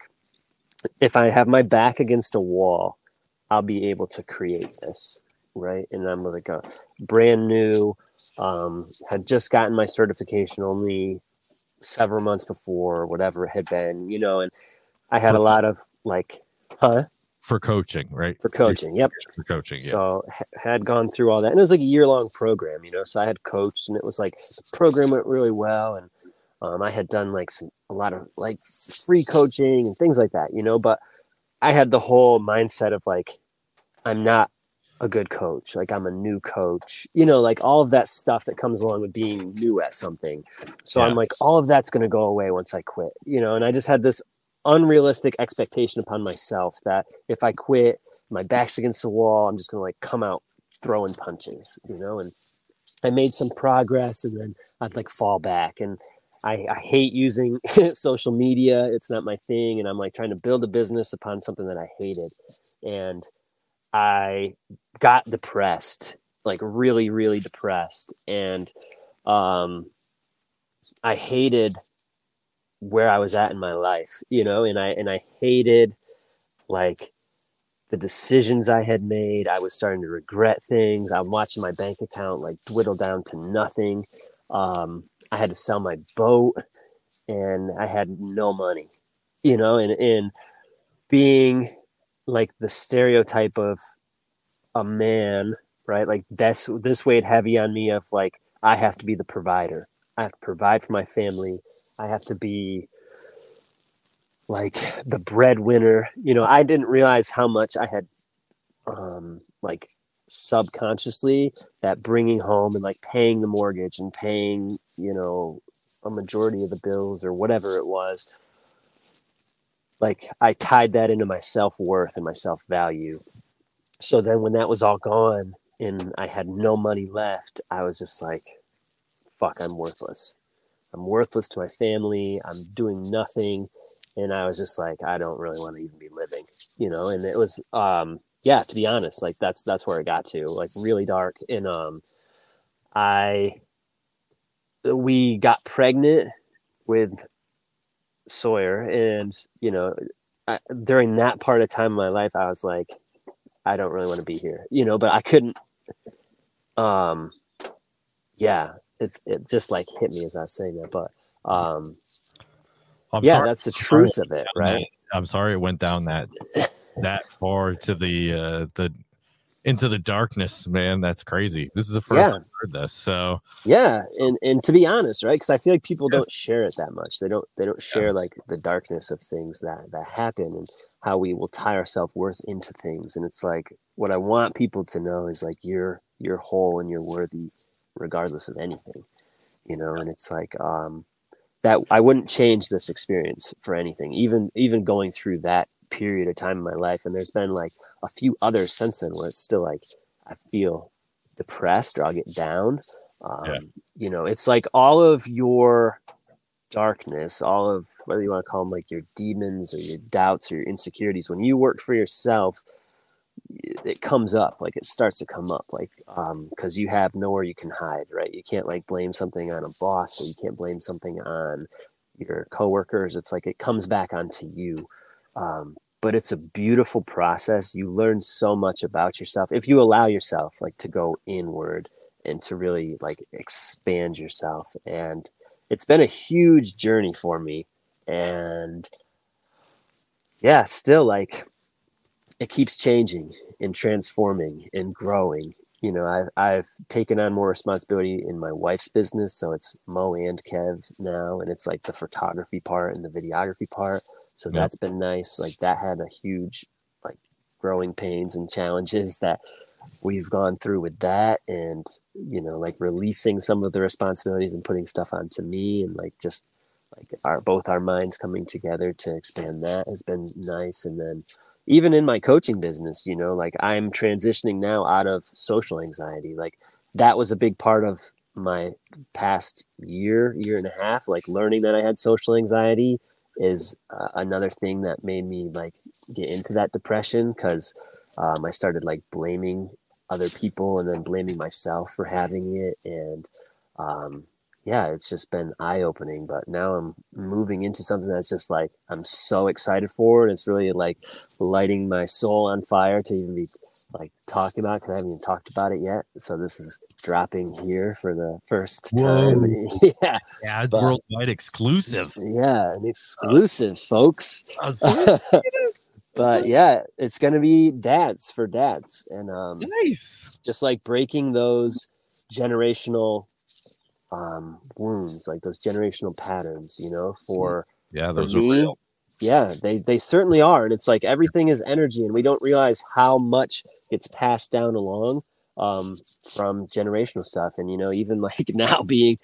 if I have my back against a wall I'll be able to create this right? And I'm like a brand new um had just gotten my certification only several months before whatever it had been you know and I had a lot of like huh for coaching right? For coaching yep. For coaching yeah. So ha- had gone through all that and it was like a year long program you know so i had coached and it was like the program went really well and um, i had done like some a lot of like free coaching and things like that you know but i had the whole mindset of like i'm not a good coach like i'm a new coach you know like all of that stuff that comes along with being new at something. So Yeah. i'm like all of that's going to go away once i quit you know and i just had this unrealistic expectation upon myself that if i quit my back's against the wall. I'm just gonna like come out throwing punches, you know. And I made some progress, and then I'd like fall back. And I, I hate using social media; it's not my thing. And I'm like trying to build a business upon something that I hated, and I got depressed, like really, really depressed, and um, I hated where I was at in my life, you know, and I and I hated like the decisions I had made. I was starting to regret things. I'm watching my bank account like dwindle down to nothing. Um, I had to sell my boat and I had no money, you know, and, and being like the stereotype of a man, right? Like that's this weighed heavy on me of like, I have to be the provider. I have to provide for my family. I have to be like the breadwinner. You know, I didn't realize how much I had um like subconsciously that bringing home and like paying the mortgage and paying, you know, a majority of the bills or whatever it was. Like I tied that into my self-worth and my self-value. So then when that was all gone and I had no money left, I was just like fuck, I'm worthless. I'm worthless to my family. I'm doing nothing. And I was just like, I don't really want to even be living, you know? And it was, um, yeah, to be honest, like that's, that's where I got to like really dark. And, um, I, we got pregnant with Sawyer and, you know, I, during that part of time in my life, I was like, I don't really want to be here, you know, but I couldn't, um, yeah, it's it just like hit me as I was saying that, but um, I'm yeah, sorry- that's the truth of it, right? I'm sorry it went down that that far to the uh the into the darkness, man. That's crazy. This is the first Yeah. I've heard this. So Yeah, and and to be honest, right? Because I feel like people Yeah. don't share it that much. They don't they don't share like the darkness of things that that happen and how we will tie our self worth into things. And it's like what I want people to know is like you're you're whole and you're worthy, regardless of anything, you know. And it's like um, that I wouldn't change this experience for anything, even even going through that period of time in my life. And there's been like a few others since then where it's still like I feel depressed or I'll get down. Um, Yeah. You know, it's like all of your darkness, all of whether you want to call them like your demons or your doubts or your insecurities, when you work for yourself, it comes up like it starts to come up like um because you have nowhere you can hide right? You can't like blame something on a boss or you can't blame something on your coworkers. It's like it comes back onto you um but it's a beautiful process. You learn so much about yourself. If you allow yourself like to go inward and to really like expand yourself and it's been a huge journey for me and yeah still like it keeps changing and transforming and growing. You know I've, I've taken on more responsibility in my wife's business. So it's mo and kev now and it's like the photography part and the videography part. So Yeah. that's been nice. Like that had a huge like growing pains and challenges that we've gone through with that and you know like releasing some of the responsibilities and putting stuff onto me and like just like our both our minds coming together to expand that has been nice. And then even in my coaching business you know like i'm transitioning now out of social anxiety like that was a big part of my past year year and a half like learning that i had social anxiety is uh, another thing that made me like get into that depression because um, i started like blaming other people and then blaming myself for having it and um, yeah it's just been eye-opening but now i'm moving into something that's just like i'm so excited for and it's really like lighting my soul on fire to even be like talking about because i haven't even talked about it yet. So this is dropping here for the first time. Yeah yeah, But- worldwide exclusive. yeah an exclusive folks. Uh, but yeah it's gonna be dads for dads and um nice. just like breaking those generational um, wounds, like those generational patterns, you know, for Yeah, for those are real. yeah, they they certainly are, and it's like everything is energy, and we don't realize how much gets passed down along um, from generational stuff, and you know, even like now being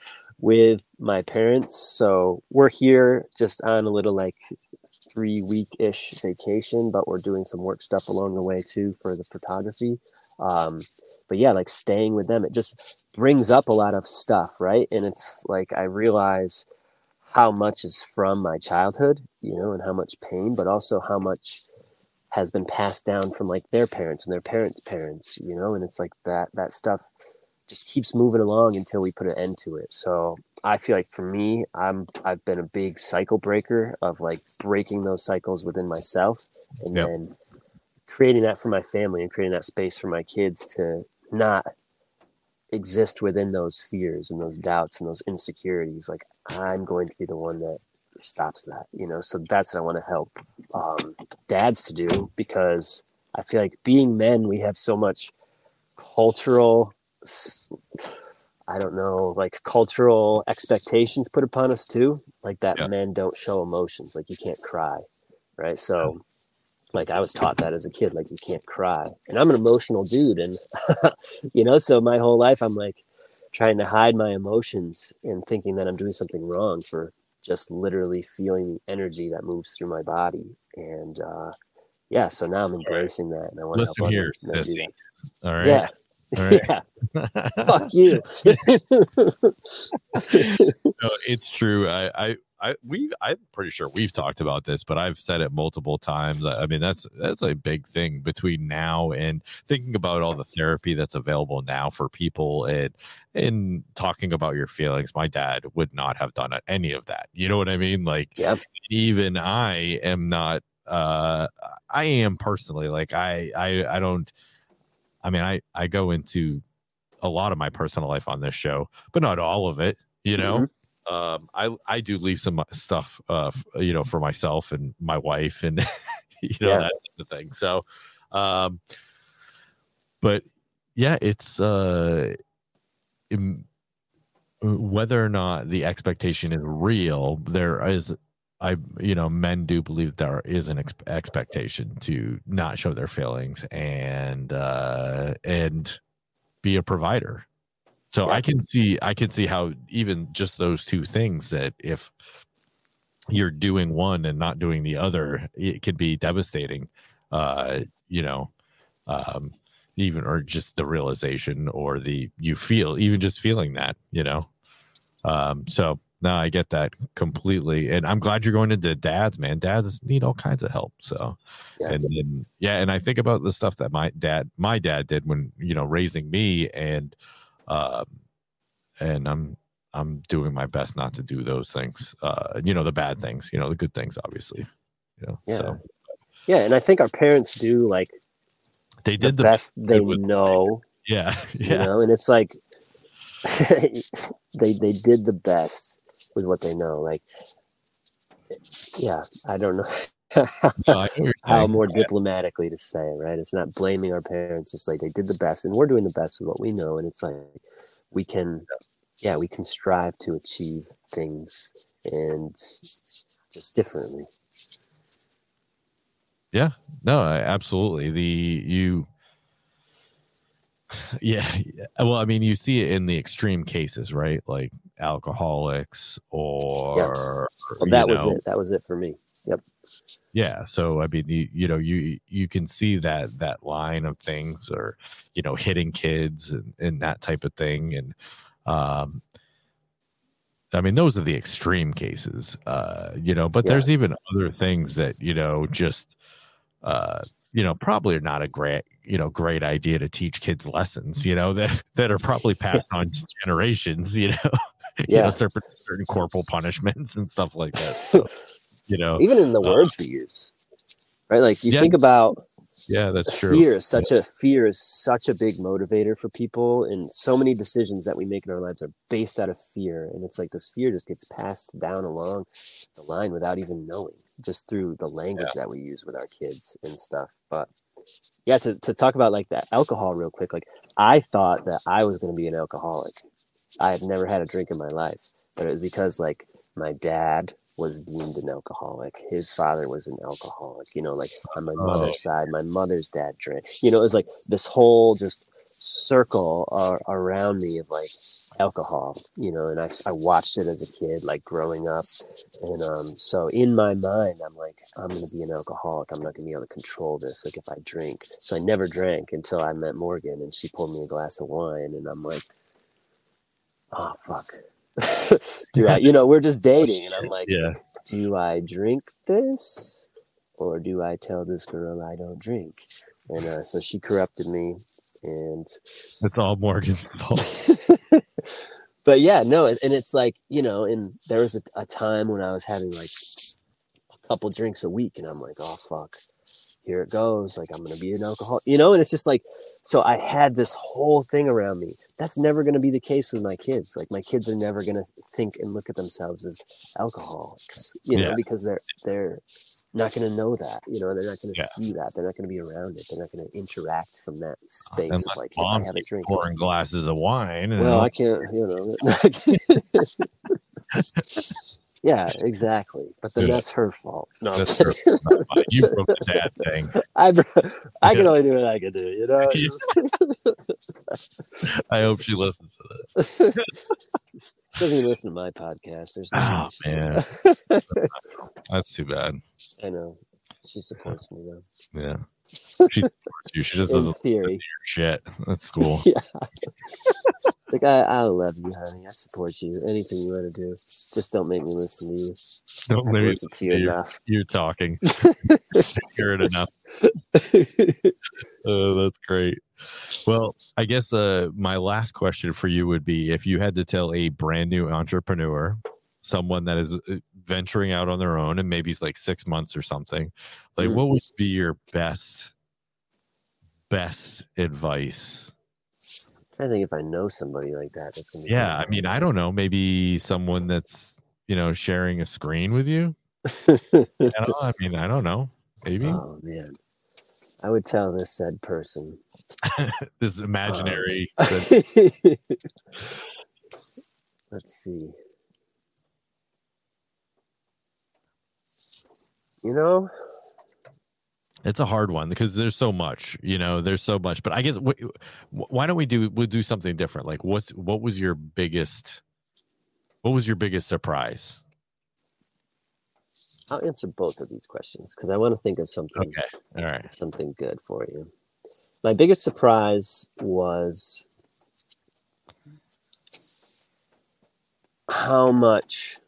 with my parents, so we're here just on a little like three week ish vacation, but we're doing some work stuff along the way too for the photography. Um, but yeah, like staying with them, it just brings up a lot of stuff, right? And it's like I realize how much is from my childhood, you know, and how much pain, but also how much has been passed down from like their parents and their parents' parents, you know, and it's like that that stuff just keeps moving along until we put an end to it. So I feel like for me, I'm I've been a big cycle breaker of like breaking those cycles within myself and Yep. then creating that for my family and creating that space for my kids to not exist within those fears and those doubts and those insecurities like i'm going to be the one that stops that you know so that's what i want to help um, dads to do because i feel like being men we have so much cultural i don't know like cultural expectations put upon us too. Like that Yeah. men don't show emotions like you can't cry right? So like i was taught that as a kid like you can't cry. And i'm an emotional dude and you know so my whole life i'm like trying to hide my emotions and thinking that i'm doing something wrong for just literally feeling the energy that moves through my body. And uh yeah so now i'm embracing that and i want to Listen help here, other sissy. All right. yeah right. yeah fuck you No, it's true. I, I, I, we, I'm pretty sure we've talked about this, but I've said it multiple times. I I mean, that's that's a big thing between now and thinking about all the therapy that's available now for people and and talking about your feelings. My dad would not have done any of that. You know what I mean? Like, Yep. even I am not. Uh, I am personally like I, I, I don't. I mean, I, I go into a lot of my personal life on this show, but not all of it. You know, um, I I do leave some stuff, uh, f- you know, for myself and my wife, and you know Yeah. that type of thing. So, um, but yeah, it's uh, im- whether or not the expectation is real. There is. I, you know, men do believe there is an ex- expectation to not show their feelings and uh, and be a provider. So Yeah. I can see I can see how even just those two things that if you're doing one and not doing the other, it can be devastating. Uh, you know, um, even or just the realization or the you feel even just feeling that, you know. Um, so no, I get that completely, and I'm glad you're going into dads, man. Dads need all kinds of help. So Yeah. and then yeah and i think about the stuff that my dad my dad did when you know raising me and um and i'm i'm doing my best not to do those things uh you know the bad things you know the good things obviously you know Yeah. so yeah and i think our parents do like they did the, best they know yeah you yeah know and it's like they they did the best with what they know like yeah i don't know No, I know what you're how more diplomatically to say it, right it's not blaming our parents just like they did the best and we're doing the best with what we know and it's like we can yeah we can strive to achieve things and just differently Yeah, No, absolutely. The you yeah. Well, I mean, you see it in the extreme cases, right? Like alcoholics or well that was know, it. That was it for me. Yep. Yeah so i mean you, you know you you can see that that line of things or you know hitting kids and, and that type of thing and um i mean those are the extreme cases uh you know but there's even other things that you know just uh you know probably are not a great you know great idea to teach kids lessons you know that that are probably passed on generations you know you Yeah. know certain, certain corporal punishments and stuff like that. So, you know even in the uh, words we use right? Like you yeah. think about yeah that's true. fear is such a fear is such a big motivator for people and so many decisions that we make in our lives are based out of fear and it's like this fear just gets passed down along the line without even knowing just through the language that we use with our kids and stuff. But yeah to, to talk about like that alcohol real quick like i thought that i was going to be an alcoholic i had never had a drink in my life but it was because like my dad was deemed an alcoholic. His father was an alcoholic. You know, like on my Oh. mother's side, my mother's dad drank. You know, it was like this whole just circle uh, around me of like alcohol. You know, and I, I watched it as a kid, like growing up, and um, so in my mind, I'm like, I'm gonna be an alcoholic. I'm not gonna be able to control this. Like if I drink, so I never drank until I met Morgan, and she pulled me a glass of wine, and I'm like, oh fuck. do I, you know, we're just dating, and I'm like, yeah do I drink this or do I tell this girl I don't drink? And uh, so she corrupted me, and It's all Morgan's fault. but yeah, no, and it's like you know, and there was a, a time when I was having like a couple drinks a week, and I'm like, oh fuck, here it goes. Like I'm gonna be an alcoholic you know. And it's just like, so I had this whole thing around me. That's never gonna be the case with my kids. Like my kids are never gonna think and look at themselves as alcoholics, you know, Yeah. because they're they're not gonna know that. You know, they're not gonna Yeah. see that. They're not gonna be around it. They're not gonna interact from that uh, space Unless of like, if I have a drink. pouring glasses of wine. Well, I can't, you know. yeah, exactly. But then that's her fault. No, I'm That's kidding. true. Not mine. you broke the dad thing. I, bro- I can only do what I can do, you know. I hope she listens to this. She doesn't even listen to my podcast. There's no ah, Oh way man, that's too bad. I know. She supports me though. Yeah, she. She just doesn't theory. shit. That's cool. Yeah. Like I, I love you, honey. I support you. Anything you want to do. Just don't make me listen to you. Don't me listened to you you. enough. you talking. Hear it enough. Oh, that's great. Well, I guess uh, my last question for you would be if you had to tell a brand new entrepreneur, someone that is uh, venturing out on their own and maybe it's like six months or something, like what would be your best, best advice? I think if I know somebody like that, that's gonna be Yeah, I mean, I don't know, maybe someone that's you know sharing a screen with you. I, I mean, I don't know, maybe oh man, I would tell this said person. this imaginary. Let's see. You know, It's a hard one because there's so much, you know, there's so much. But I guess wh- wh- why don't we do we'll do something different? Like, what's what was your biggest, what was your biggest surprise? I'll answer both of these questions because I want to think of something Okay, all right, something good for you. My biggest surprise was how much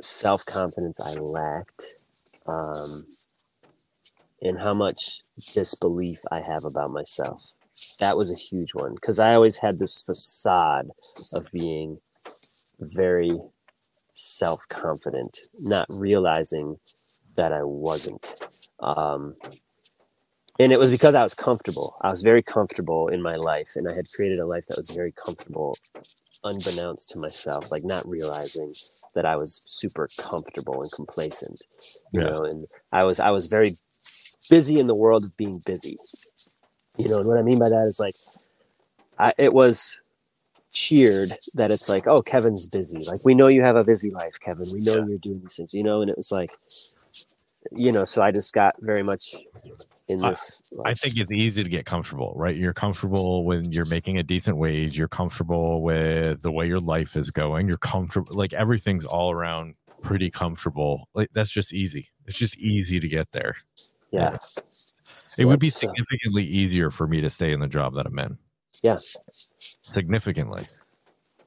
self confidence I lacked, um, and how much disbelief I have about myself. That was a huge one because I always had this facade of being very self confident, not realizing that I wasn't. Um, and it was because I was comfortable. I was very comfortable in my life, and I had created a life that was very comfortable, unbeknownst to myself, like not realizing that I was super comfortable and complacent. You Yeah. know, and I was I was very busy in the world of being busy. You know, and what I mean by that is like, I it was cheered that it's like, oh, Kevin's busy. Like we know you have a busy life, Kevin. We know you're doing these things. You know, and it was like, you know, so I just got very much in I- this. I like, think it's easy to get comfortable, right? You're comfortable when you're making a decent wage. You're comfortable with the way your life is going. You're comfortable, like everything's all around pretty comfortable. Like that's just easy. It's just easy to get there. yeah, It would be That's, uh, significantly easier for me to stay in the job that I'm in. yeah, Significantly.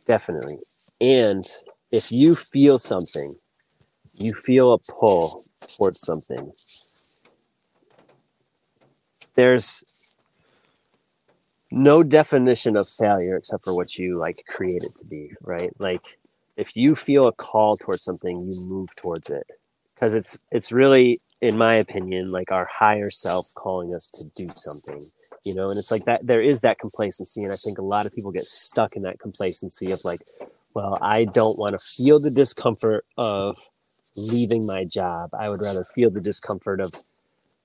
definitely. And if you feel something, you feel a pull towards something. There's no definition of failure except for what you like create it to be, right? Like if you feel a call towards something, you move towards it. Because it's it's really, in my opinion, like our higher self calling us to do something. You know, and it's like that there is that complacency. And I think a lot of people get stuck in that complacency of like, well, I don't want to feel the discomfort of leaving my job. I would rather feel the discomfort of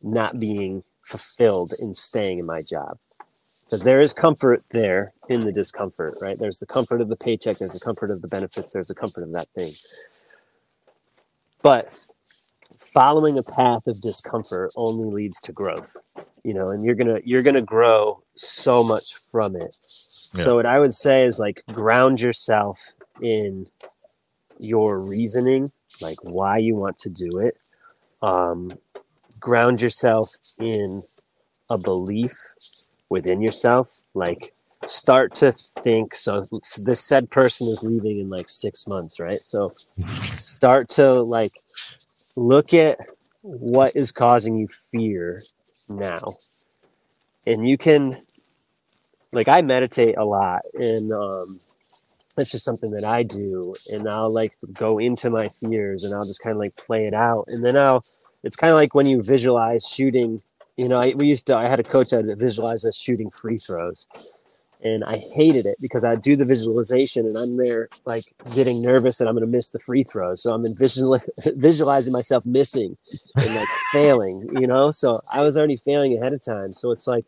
not being fulfilled in staying in my job. Because there is comfort there in the discomfort, right? There's the comfort of the paycheck, there's the comfort of the benefits, there's the comfort of that thing. But following a path of discomfort only leads to growth, you know, and you're gonna you're gonna grow so much from it. So what I would say is like ground yourself in your reasoning, like why you want to do it. Um, ground yourself in a belief within yourself. Like start to think. So this said person is leaving in like six months, right? So start to like look at what is causing you fear now. And you can like I meditate a lot and um that's just something that I do and I'll like go into my fears and I'll just kind of like play it out and then I'll it's kind of like when you visualize shooting. You know, I, we used to. I had a coach that visualized us shooting free throws, and I hated it because I do the visualization and I'm there like getting nervous and I'm going to miss the free throws. So I'm in visual, visualizing myself missing and like failing, you know? So I was already failing ahead of time. So it's like,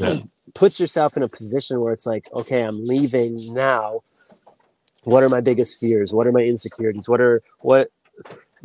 yeah. put yourself in a position where it's like, okay, I'm leaving now. What are my biggest fears? What are my insecurities? What are, what,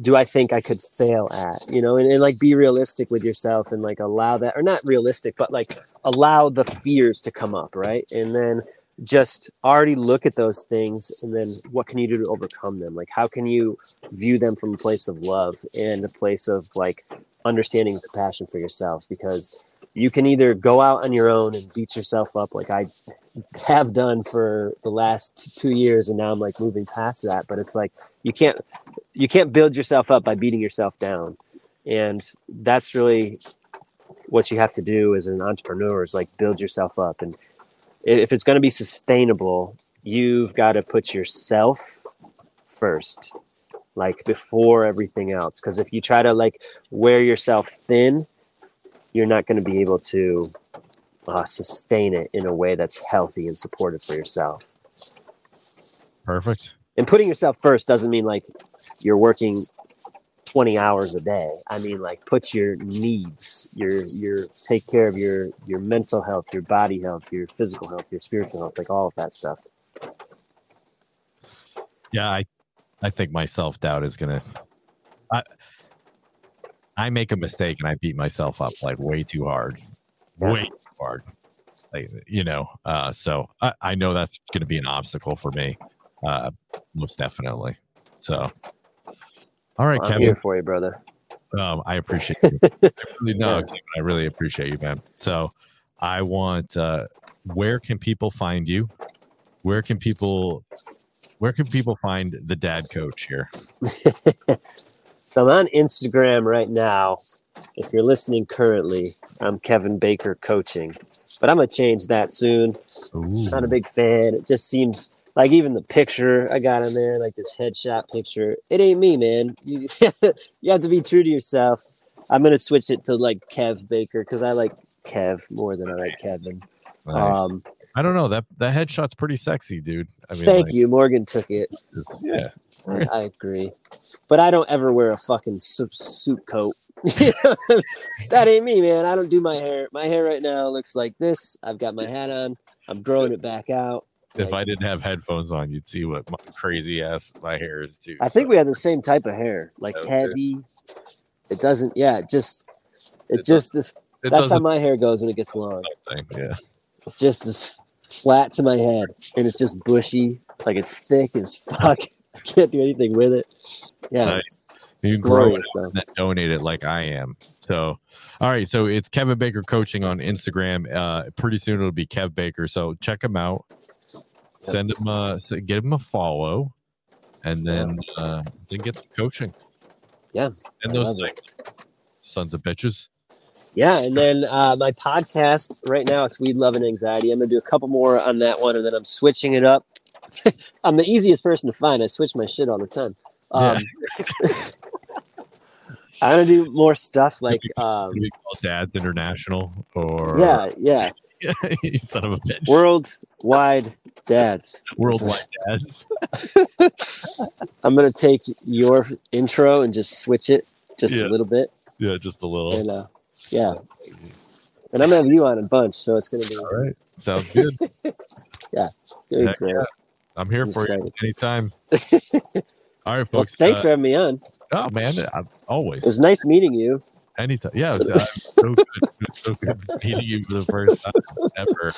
do I think I could fail at? You know, and, and like be realistic with yourself and like allow that, or not realistic, but like allow the fears to come up, right? And then just already look at those things and then what can you do to overcome them? Like how can you view them from a place of love and a place of like understanding compassion for yourself? Because you can either go out on your own and beat yourself up like I have done for the last two years and now I'm like moving past that. But it's like you can't you can't build yourself up by beating yourself down. And that's really what you have to do as an entrepreneur is like build yourself up. And if it's going to be sustainable you've got to put yourself first like before everything else. Because if you try to like wear yourself thin you're not going to be able to uh, sustain it in a way that's healthy and supportive for yourself. Perfect. And putting yourself first doesn't mean like you're working 20 hours a day. I mean, like put your needs, your your take care of your your mental health, your body health, your physical health, your spiritual health, like all of that stuff. Yeah, I I think my self doubt is gonna. I I make a mistake and I beat myself up like way too hard, yeah. way too hard. Like, you know, uh, so I, I know that's going to be an obstacle for me, uh, most definitely. So all right, Kevin. I'm here for you, brother. Um, I appreciate you. I really, no, yeah. I really appreciate you, man. So, I want. Uh, where can people find you? Where can people? Where can people find the dad coach here? so I'm on Instagram right now. If you're listening currently, I'm Kevin Baker Coaching, but I'm gonna change that soon. Ooh. Not a big fan. It just seems like even the picture I got in there, like this headshot picture, it ain't me, man. You, you have to be true to yourself. I'm gonna switch it to like Kev Baker because I like Kev more than I like Kevin. Nice. Um, I don't know that that headshot's pretty sexy, dude. I mean, thank like, you, Morgan took it. Yeah, I, I, agree, but I don't ever wear a fucking suit, suit coat. that ain't me, man. I don't do my hair. My hair right now looks like this. I've got my hat on. I'm growing it back out. If I didn't have headphones on, you'd see what my crazy ass my hair is too. I think we have the same type of hair, like okay. heavy. It doesn't, yeah, it just, it, it just this. That's how my hair goes when it gets long. Yeah, just this flat to my head, and it's just bushy, like it's thick as fuck. I can't do anything with it. Yeah, nice. you grow it and donate it like I am. So all right, so it's Kevin Baker Coaching on Instagram. Uh, pretty soon it'll be Kev Baker. So check him out. Send him a give him a follow, and then uh, then get some coaching. Yeah, and those things, sons of bitches. Yeah, and then uh, my podcast right now it's Weed Love and Anxiety. I'm gonna do a couple more on that one, and then I'm switching it up. I'm the easiest person to find. I switch my shit all the time. Um, yeah. I'm gonna do more stuff like um, Dads International or yeah, yeah. son of a bitch. Worldwide dads. Worldwide dads. I'm gonna take your intro and just switch it just yeah. a little bit. Yeah, just a little. And uh, yeah, and I'm gonna have you on a bunch, so it's gonna be all right. Sounds good. yeah, it's gonna be great. Yeah. I'm here I'm for excited. you anytime. All right, folks. Well, thanks uh, for having me on. Oh man, I'm always. It was nice meeting you. Anytime, yeah, it was, uh, so good, so good meeting you for the first time ever.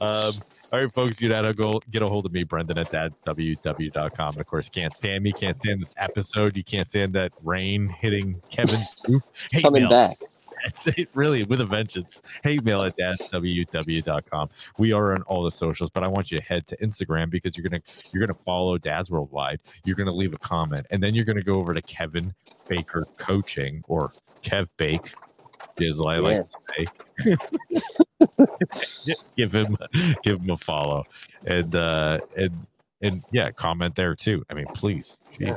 Um, all right, folks, you know go get a hold of me, Brendan at dadww.com. And of course, can't stand me, can't stand this episode. You can't stand that rain hitting Kevin's roof. Coming back. really with a vengeance. Hate mail at dadww.com. We are on all the socials, but I want you to head to Instagram because you're gonna you're gonna follow Dads Worldwide. You're gonna leave a comment, and then you're gonna go over to Kevin Baker Coaching or Kev Bake, as I like to say. give him give him a follow, and uh, and and yeah, comment there too. I mean, please. Yeah.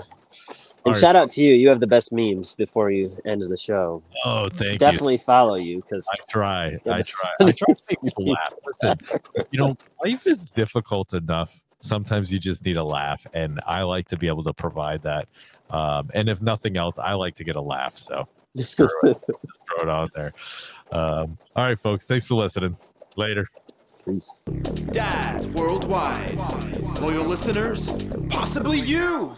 And shout out to you. You have the best memes before you end of the show. Oh, thank you. Definitely follow you because I try. I try. I try to make people laugh. Listen, you know, life is difficult enough. Sometimes you just need a laugh, and I like to be able to provide that. Um, and if nothing else, I like to get a laugh. So throw it on there. Um, all right, folks. Thanks for listening. Later. Peace. Dads worldwide. Loyal listeners, possibly you.